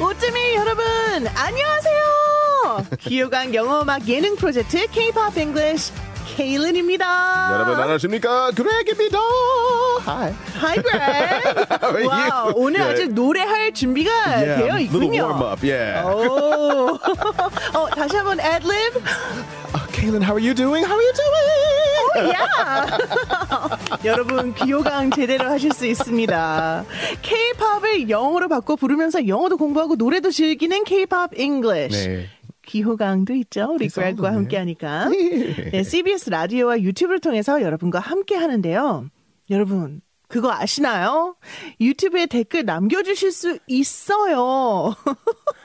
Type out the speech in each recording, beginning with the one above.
오뜨미 여러분 안녕하세요. 기호강 영어음악 예능 프로젝트 K-pop English 케일린입니다. 여러분 안녕하십니까 그렉입니다. Hi. Hi Greg. 와 오늘 Yeah. 아직 노래할 준비가 Yeah, 되어 있군요. warm up. Yeah. 오. 어, 다시 한번 adlib. Uh, Kaylin, how are you doing? How are you doing? 야! 여러분 비호강 제대로 하실 수 있습니다. K-팝을 영어로 바꿔 부르면서 영어도 공부하고 노래도 즐기는 K-pop English. 네. 기호강도 있죠. 우리 그렉과 네. 함께 하니까. 네, CBS 라디오와 유튜브를 통해서 여러분과 함께 하는데요. 여러분, 그거 아시나요? 유튜브에 댓글 남겨주실 수 있어요.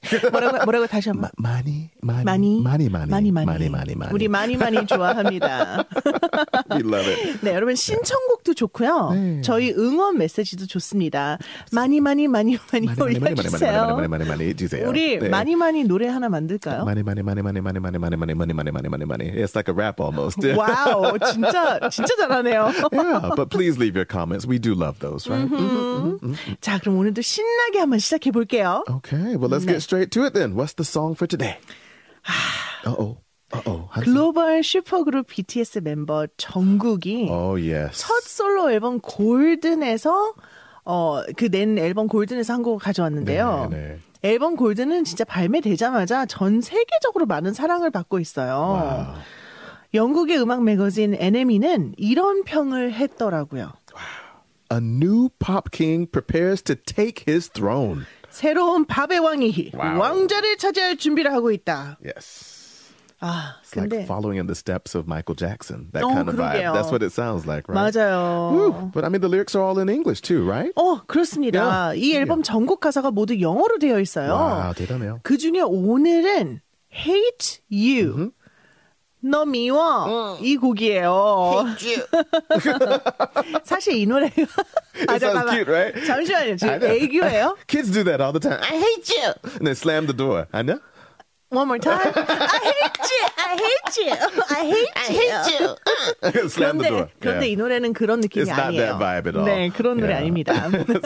뭐라고, 뭐라고 다시 한 번. 많이 많이 많이, 많이 많이 많이, 많이. 많이 많이 많이. 우리 많이, 많이 좋아합니다. We love it. 네, 여러분 신청 곡도 좋고요. 네. 저희 응원 메시지도 좋습니다. 많이 많이 많이 많이 많이 많이 많이 많이 많이 올려주세요. 많이 많이 많이 주세요. 우리 네. 많이 많이 노래 하나 만들까요? 많이 많이 많이 많이 많이 많이 많이 많이 많이 많이 많이 많이 많이. It's like a rap almost. 와우, 진짜 진짜 잘하네요. Yeah, but please leave your comments. We do love those, right? 자, 그럼 오늘도 신나게 한번 시작해 볼게요. Okay, well let's get straight to it then. What's the song for today? Uh oh. Uh oh. 글로벌 슈퍼그룹 BTS 멤버 정국이 Oh yes. 첫 솔로 앨범 골든에서 어 그 낸 앨범 골든에서 한 곡을 가져왔는데요. 네, 네. 앨범 골든은 진짜 발매되자마자 전 세계적으로 많은 사랑을 받고 있어요. Wow. 영국의 음악 매거진 NME는 이런 평을 했더라고요. A new pop king prepares to take his throne. 새로운 팝의 왕이 wow. 왕좌를 차지할 준비를 하고 있다. Yes. 아, It's like 근데 following in the steps of Michael Jackson. That 어, kind of vibe. 그러게요. That's what it sounds like, right? 맞아요. Whew. But I mean, the lyrics are all in English too, right? 어, 그렇습니다. 이 앨범 전곡 가사가 모두 영어로 되어 있어요. 와, 대단해요. 그 중에 오늘은 Hate You. 너 미워. 이 곡이에요. 사실 이 노래가. 아, It sounds cute, right? 잠시만요. I 지금. 애교예요? Kids do that all the time. I hate you. And then slam the door. I know. One more time. I hate you. I hate you. I hate you. slam the 그런데, door. 그런데 Yeah. 이 노래는 그런 느낌이 It's not 아니에요. that vibe at all. 네, 그런 노래 Yeah. 아닙니다.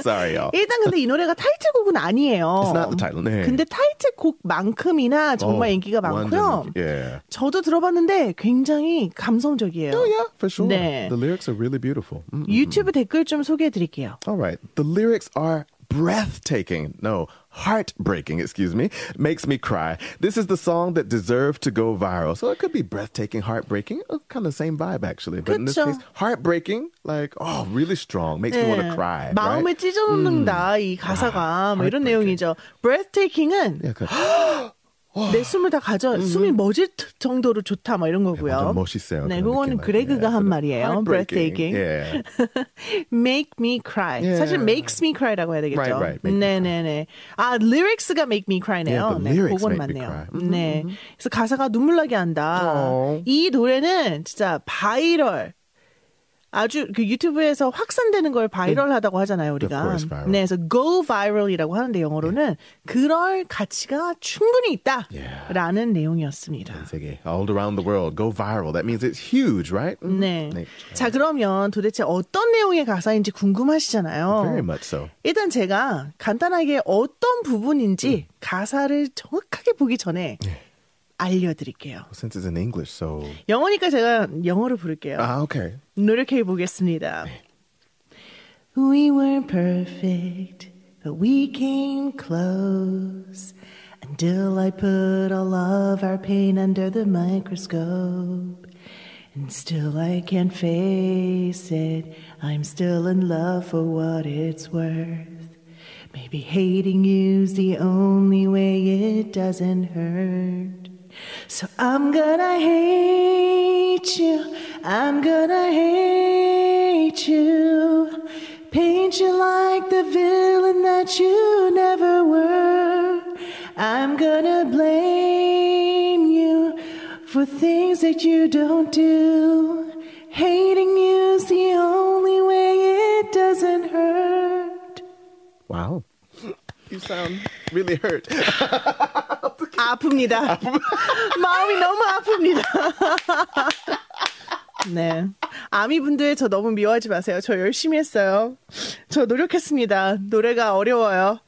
Sorry, y'all. 일단 근데 이 노래가 타이틀곡은 아니에요. It's not the title. 네. 근데 타이틀곡만큼이나 정말 Oh, 인기가 많고요. 완전, Yeah. 저도 들어봤는데 굉장히 감성적이에요. Oh yeah, for sure. 네. The lyrics are really beautiful. Mm. 유튜브 댓글 좀 소개해 드릴게요. All right. The lyrics are breathtaking. No, heartbreaking, excuse me. Makes me cry. This is the song that deserved to go viral. So it could be breathtaking, heartbreaking. Oh, kind of the same vibe, actually. But in this 그쵸. case, heartbreaking, like, oh, really strong. Makes me want to cry. 네. 마음을 right? 찢어놓는다 이 가사가 뭐 이런 heartbreaking. 내용이죠. breathtaking은 Yeah, 그- 내 숨을 다 가져 숨이 멎을 정도로 좋다 뭐 이런 거고요. 멋있어요. 네, 그거는. 그레그가 한 말이에요. breathtaking. Yeah. make me cry. Yeah. 사실 makes me cry라고 해야 되겠죠. Right, right. Make me 네네 네. 아, lyrics가 make me cry네요. Yeah, 네, 그건 맞네요. 네. 그래서 가사가 눈물 나게 한다. Oh. 이 노래는 진짜 바이럴. 아주 그 유튜브에서 확산되는 걸 바이럴하다고 하잖아요, 우리가. 네, 그래서 go viral이라고 하는데 영어로는 그럴 가치가 충분히 있다라는 내용이었습니다. 세계, all around the world, go viral. That means it's huge, right? Mm. 네. 네. 자, 그러면 도대체 어떤 내용의 가사인지 궁금하시잖아요. Very much so. 일단 제가 간단하게 어떤 부분인지 가사를 정확하게 보기 전에 알려드릴게요. Since it's in English, so. 영어니까 제가 영어로 부를게요. Ah, okay. 노력해 보겠습니다. We were perfect, but we came close until I put all of our pain under the microscope. And still I can't face it. I'm still in love for what it's worth. Maybe hating you's the only way it doesn't hurt. So I'm gonna hate you. I'm gonna hate you. Paint you like the villain that you never were. I'm gonna blame you for things that you don't do. Hating you's the only way it doesn't hurt. Wow. You sound really hurt. 아픕니다. 마음이 너무 아픕니다. 네. 아미 분들 저 너무 미워하지 마세요. 저 열심히 했어요. 저 노력했습니다. 노래가 어려워요.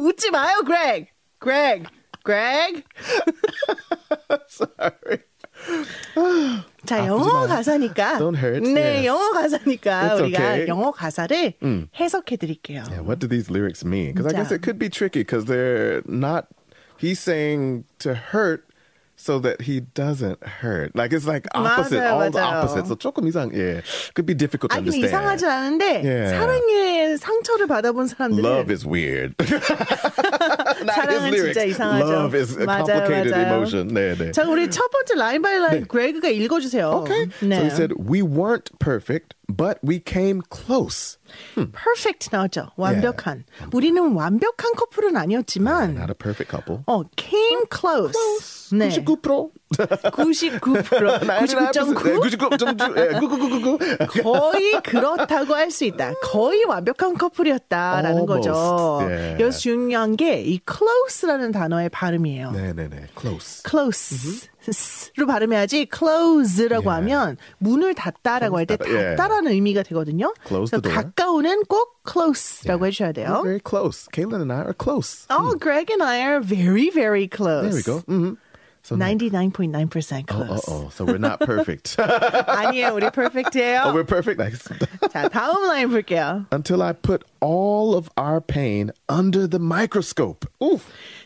웃지 마요, Greg. Greg. Greg. Sorry. 자, 영어 가사니까. Don't hurt. 네, Yes. 영어 가사니까 It's 우리가 okay. 영어 가사를 해석해 드릴게요. Yeah, what do these lyrics mean? Because I guess 자. it could be tricky because they're not. He's saying to hurt so that he doesn't hurt. Like it's like opposite, 맞아요, all the 맞아요. opposites. So 조금 이상, yeah, could be difficult to 아, 근데 understand. 이상하진 않은데 Yeah. 사랑의 상처를 받아본 사람들은 Love is weird. Not 사랑은 his lyrics. 진짜 이상하죠. Love is a 맞아요, complicated 맞아요. emotion. 네, 네. 자, 우리 첫 번째 라인 바이 라인 그레그가 읽어주세요. Okay. 네. So he said, "We weren't perfect, But we came close." perfect 나왔죠. 완벽한. 우리는 완벽한 커플은 아니었지만 Not a perfect couple. 어, came close. 네. 99%. 99%. 99.9? 99.9. 예, 9999. 거의 그렇다고 할 수 있다. 거의 완벽한 커플이었다라는 Almost. 거죠. 예. 여기서 중요한 게 이 close라는 단어의 발음이에요. 네, 네, 네. Close. close. 로 발음해야지 close라고 예. 하면 문을 닫다라고 할때 Close 닫다. 예. 닫다라는 의미가 되거든요. Close 그래서. 가까우는 꼭 close라고 해줘야 돼요. We're very close. Caitlin and I are close. Oh, Greg and I are very, very close. There we go. hmm So now- 99.9% Oh, close. oh, oh. So we're not perfect. 아니에요, 우리 perfect예요. oh, we're perfect. 알겠습니다. 자, 다음 라인 볼게요. Until I put all of our pain under the microscope. Ooh.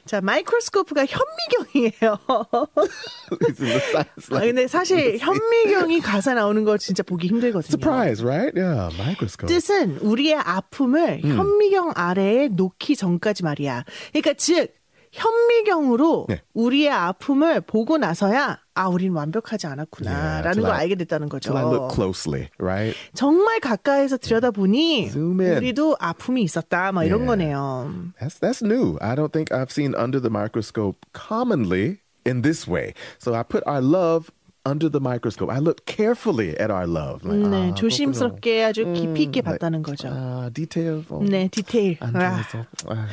자, 마이크로스코프가 현미경이에요. 아. 근데 사실 현미경이 가사 나오는 거 진짜 보기 힘들거든요. Surprise, right? Yeah, microscope. 뜻은 우리의 아픔을 음. 현미경 아래에 놓기 전까지 말이야. 그러니까 즉 현미경으로 네. 우리의 아픔을 보고 나서야 아, 우린 완벽하지 Yeah, 않았구나라는 till 걸 I- 알게 됐다는 거죠. Look closely, right? 정말 가까이서 들여다보니. 우리도 아픔이 있었다, 막 이런 Yeah. 거네요. That's that's new. I don't think I've seen under the microscope commonly in this way. So I put our love under the microscope. I looked carefully at our love. Like, 네, 아, 조심스럽게 아주 깊이 있게 그렇구나. 봤다는 거죠. 아, details. 어, 네, 디테일. 안 아, 좋아서. 아.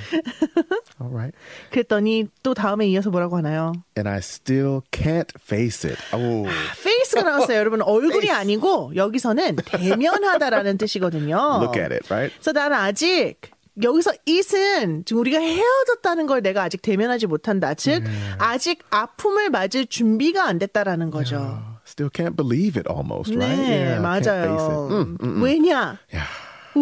All right. 그랬더니 또 다음에 이어서 뭐라고 하나요? And I still can't face it. 오. 페이스가 나왔어요. 여러분 얼굴이 아니고 여기서는 대면하다라는 뜻이거든요. Look at it, right? 그래서 나는 아직 여기서 it은 지금 우리가 헤어졌다는 걸 내가 아직 대면하지 못한다. 즉 아직 아픔을 맞을 준비가 안 됐다라는 거죠. Still can't believe it almost, right? 네, Yeah, can't face it. 맞아요. 음, 음, 음. 왜냐? Yeah.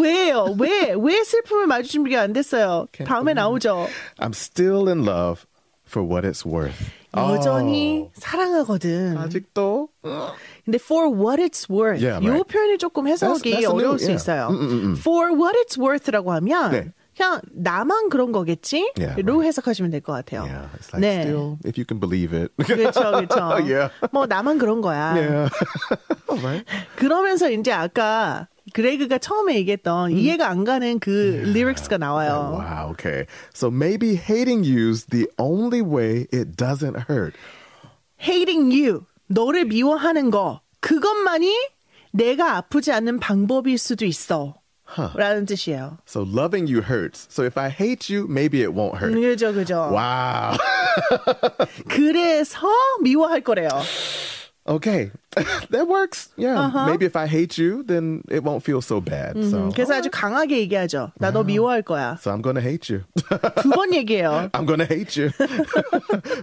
왜요? 왜? 왜 슬픔을 맞을 준비가 안 됐어요? 다음에 나오죠. I'm still in love for what it's worth. 여전히 어, 사랑하거든. 아직도 근데 for what it's worth Yeah, 이 right. 표현이 조금 해석이 That's- that's 어려울 수 yeah. 있어요. 음, 음, 음. for what it's worth라고 하면 네. 그냥 나만 그런 거겠지? Yeah, 로 해석하시면 될 것 같아요. Yeah, it's like 네. still, if you can believe it. 그렇죠, 그렇죠. Yeah. 뭐 나만 그런 거야. yeah. Right. 그러면서 이제 아까 그레그가 처음에 얘기했던 음. 이해가 안 가는 그 리릭스가 나와요. Wow. Okay. So maybe hating you's the only way it doesn't hurt. hating you, 너를 미워하는 거, 그것만이 내가 아프지 않는 방법일 수도 있어. 라는 뜻이에요. So loving you hurts. So if I hate you, maybe it won't hurt. 그죠, 그죠. Wow. 그래서 미워할 거래요. Okay. that works. Yeah. Uh-huh. Maybe if I hate you, then it won't feel so bad. So, 그래서 아주 강하게 얘기하죠. 나 너 미워할 거야. so I'm to hate you. 두 번 얘기해요. I'm to hate you.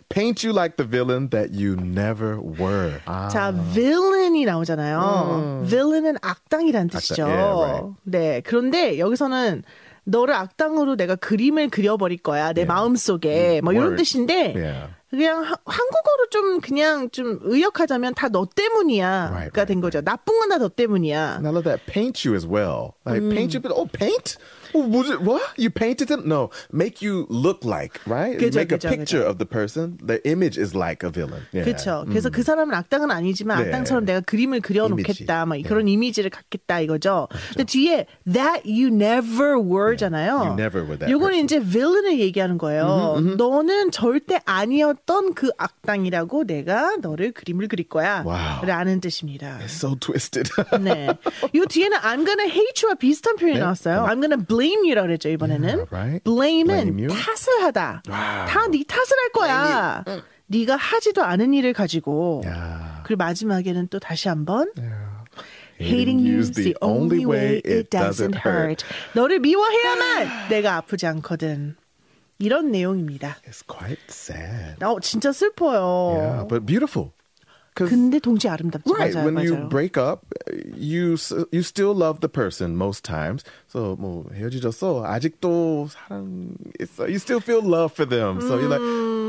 Paint you like the villain that you never were. 아. 자, villain이 나오잖아요. villain은 악당이란 뜻이죠. yeah, right. 네. 그런데 여기서는 너를 악당으로 내가 그림을 그려버릴 거야. 내 마음 속에. 뭐 이런 Word. 뜻인데 Yeah. 그냥 하- 한국어로 좀 그냥 좀 의역하자면 다 너 때문이야가 Right, 된 right, 거죠. 나쁜 건 다 너 때문이야. And I love that. Paint you as well. Like paint you, but oh, paint? Oh, was it what? You painted them? No, make you look like right. 그죠, make a 그죠, picture of the person. The image is like a villain. Yeah. 그렇죠. 그래서 그 사람은 악당은 아니지만 네. 악당처럼 내가 그림을 그려놓겠다, 막 그런 이미지를 갖겠다 이거죠. 근데 뒤에 that you never were잖아요. You never were that 요거는 이제 villain을 얘기하는 거예요. 너는 절대 아니었던 그 악당이라고 내가 너를 그림을 그릴 거야. 와우. 라는 뜻입니다. So twisted. 네. 요 뒤에는 I'm gonna hate you와 비슷한 표현이 나왔어요. I'm gonna blame you라고 그랬죠, 이번에는. Yeah, right. blame은 Blame you? 탓을 하다. 와우. 다네 탓을 할 거야. 네가 하지도 않은 일을 가지고. yeah. 그리고 마지막에는 또 다시 한번 Hating you's the only way it doesn't hurt. 너를 미워해야만 내가 아프지 않거든. 이런 내용입니다. It's quite sad. 어, 진짜 슬퍼요. Yeah, but beautiful. 'Cause- 근데 동시에 아름답지 Right. 맞아요. when you 맞아요. break up, you s- you still love the person most times. So 뭐 헤어지셨어. 아직도 사랑 있어. You still feel love for them. So you're like,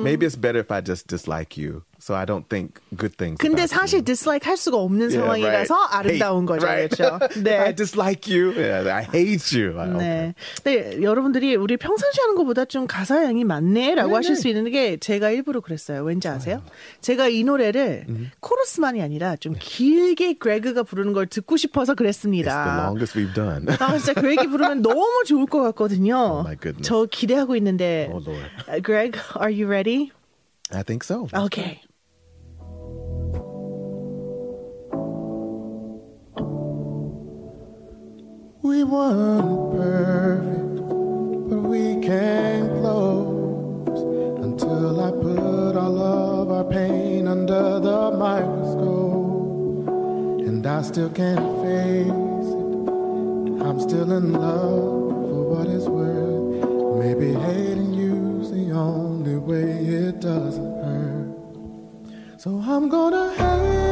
maybe it's better if I just dislike you. So I don't think good things. 근데 사실 you. dislike 할 수가 없는 Yeah, 상황이라서 right. 아름다운 Hate, 거죠. right. 그렇죠? if I 네. dislike you, yeah, I hate you. I- okay. 네. 네, 여러분들이 우리 평상시 하는 것보다 좀 가사 양이 많네라고 네네. 하실 수 있는 게 제가 일부러 그랬어요. 왠지 아세요? 제가 이 노래를 음. 코러스만이 아니라 좀 길게 그레그가 부르는 걸 듣고 싶어서 It's the 그랬습니다. longest we've done. 아, 진짜 그레기 부르면 너무 좋을 것 같거든요. Oh my goodness. 저 기대하고 있는데. Oh, Lord. Uh, Greg, are you ready? I think so. Okay. Weren't perfect, but we came close until I put all of our pain under the microscope. And I still can't face it. I'm still in love for what it's worth. Maybe hating you's the only way it doesn't hurt. So I'm gonna hate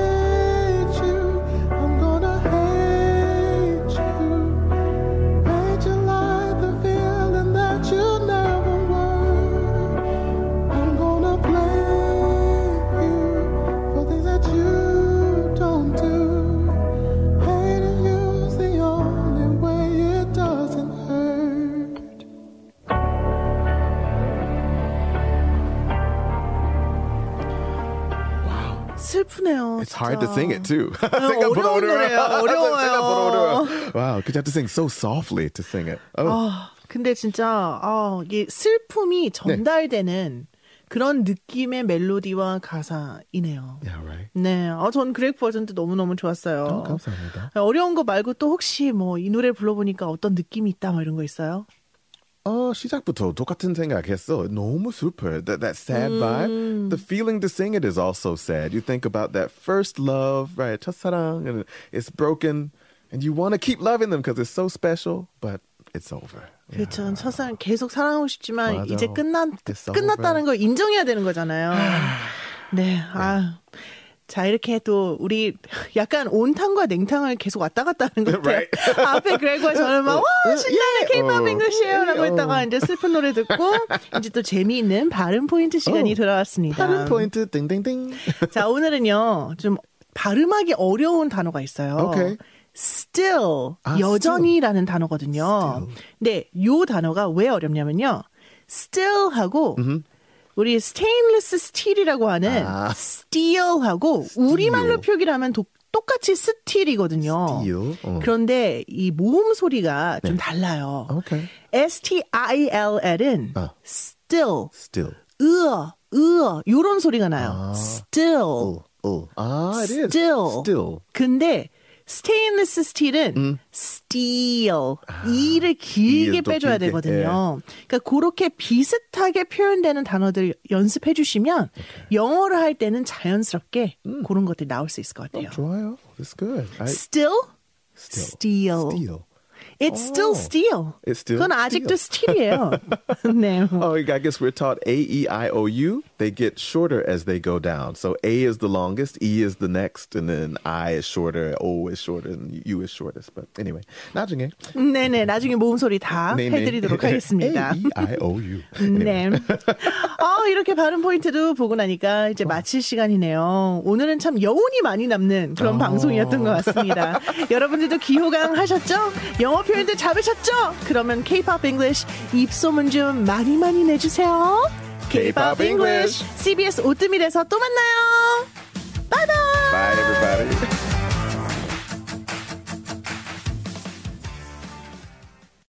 슬프네요. It's hard to 진짜. sing it too. 어려운 노래예요. 어려워요. Wow, because you have to sing so softly to sing it. Oh, 아, 근데 진짜 아, 이게 슬픔이 전달되는 그런 느낌의 멜로디와 가사이네요. yeah, right. 네, 어, 전 그렉 버전도 너무 너무 좋았어요. 어, 감사합니다. 어려운 거 말고 또 혹시 뭐 이 노래 불러보니까 어떤 느낌이 있다 뭐 이런 거 있어요? 어, 시작부터 똑같은 생각했어. 너무 슬퍼. That that sad vibe. The feeling to sing it is also sad. You think about that first love, right? 첫사랑, and it's broken, and you want to keep loving them because it's so special, but it's over. 그렇죠. 첫사랑 계속 사랑하고 싶지만 맞아. 이제 끝난 It's 끝났다는 걸 인정해야 되는 거잖아요. 네, 아. 자, 이렇게 또 우리 약간 온탕과 냉탕을 계속 왔다 갔다 하는 것 같아요. Right. 앞에 그레고와 저는 막, 와, 신나는 케이팝 어. 잉글시에요 라고 어. 했다가 이제 슬픈 노래 듣고 이제 또 재미있는 발음 포인트 시간이 어. 돌아왔습니다. 다른 포인트 띵띵띵. 자, 오늘은요, 좀 발음하기 어려운 단어가 있어요. 오케이. still, 아, 여전히라는 단어거든요. 근데 요 단어가 왜 어렵냐면요. still하고 우리 스테인리스 스틸이라고 하는 아. steel하고 우리말로 표기를 하면 도- 똑같이 스틸이거든요. Steel, 어. 그런데 이 모음 소리가 좀 달라요. Okay. S-T-I-L-L은 어. still, Still. 으어, 으어, 요런 소리가 나요. 아. still. Oh, oh. Ah, it is. Still. Still. 근데 스테인리스 스틸은 steel 이를 길게 이를 또 빼줘야 길게, 되거든요. 그러니까 그렇게 비슷하게 표현되는 단어들 연습해 주시면 영어를 할 때는 자연스럽게 그런 것들이 나올 수 있을 것 같아요. 좋아요. That's good. I, Still, Still. steel. Steel. It's still Oh. steel. It's still 그건 아직도 스틸이에요. 네. Oh, I guess we're taught A, E, I, O, U. They get shorter as they go down. So A is the longest, E is the next, and then I is shorter, O is shorter, and U is shortest. But anyway, 나중에. 네네. 나중에 모음 소리 다 네네. 해드리도록 하겠습니다. A, E, I, O, U. 네. 아, 이렇게 발음 포인트도 보고 나니까 이제 마칠 시간이네요. 오늘은 참 여운이 많이 남는 그런 어. 방송이었던 것 같습니다. 여러분들도 기호강 하셨죠? 영어 표현들 잡으셨죠? 그러면 K-pop English 입소문 좀 많이 많이 내주세요. K-pop English CBS 오뜨밀에서 또 만나요. Bye bye. Bye everybody.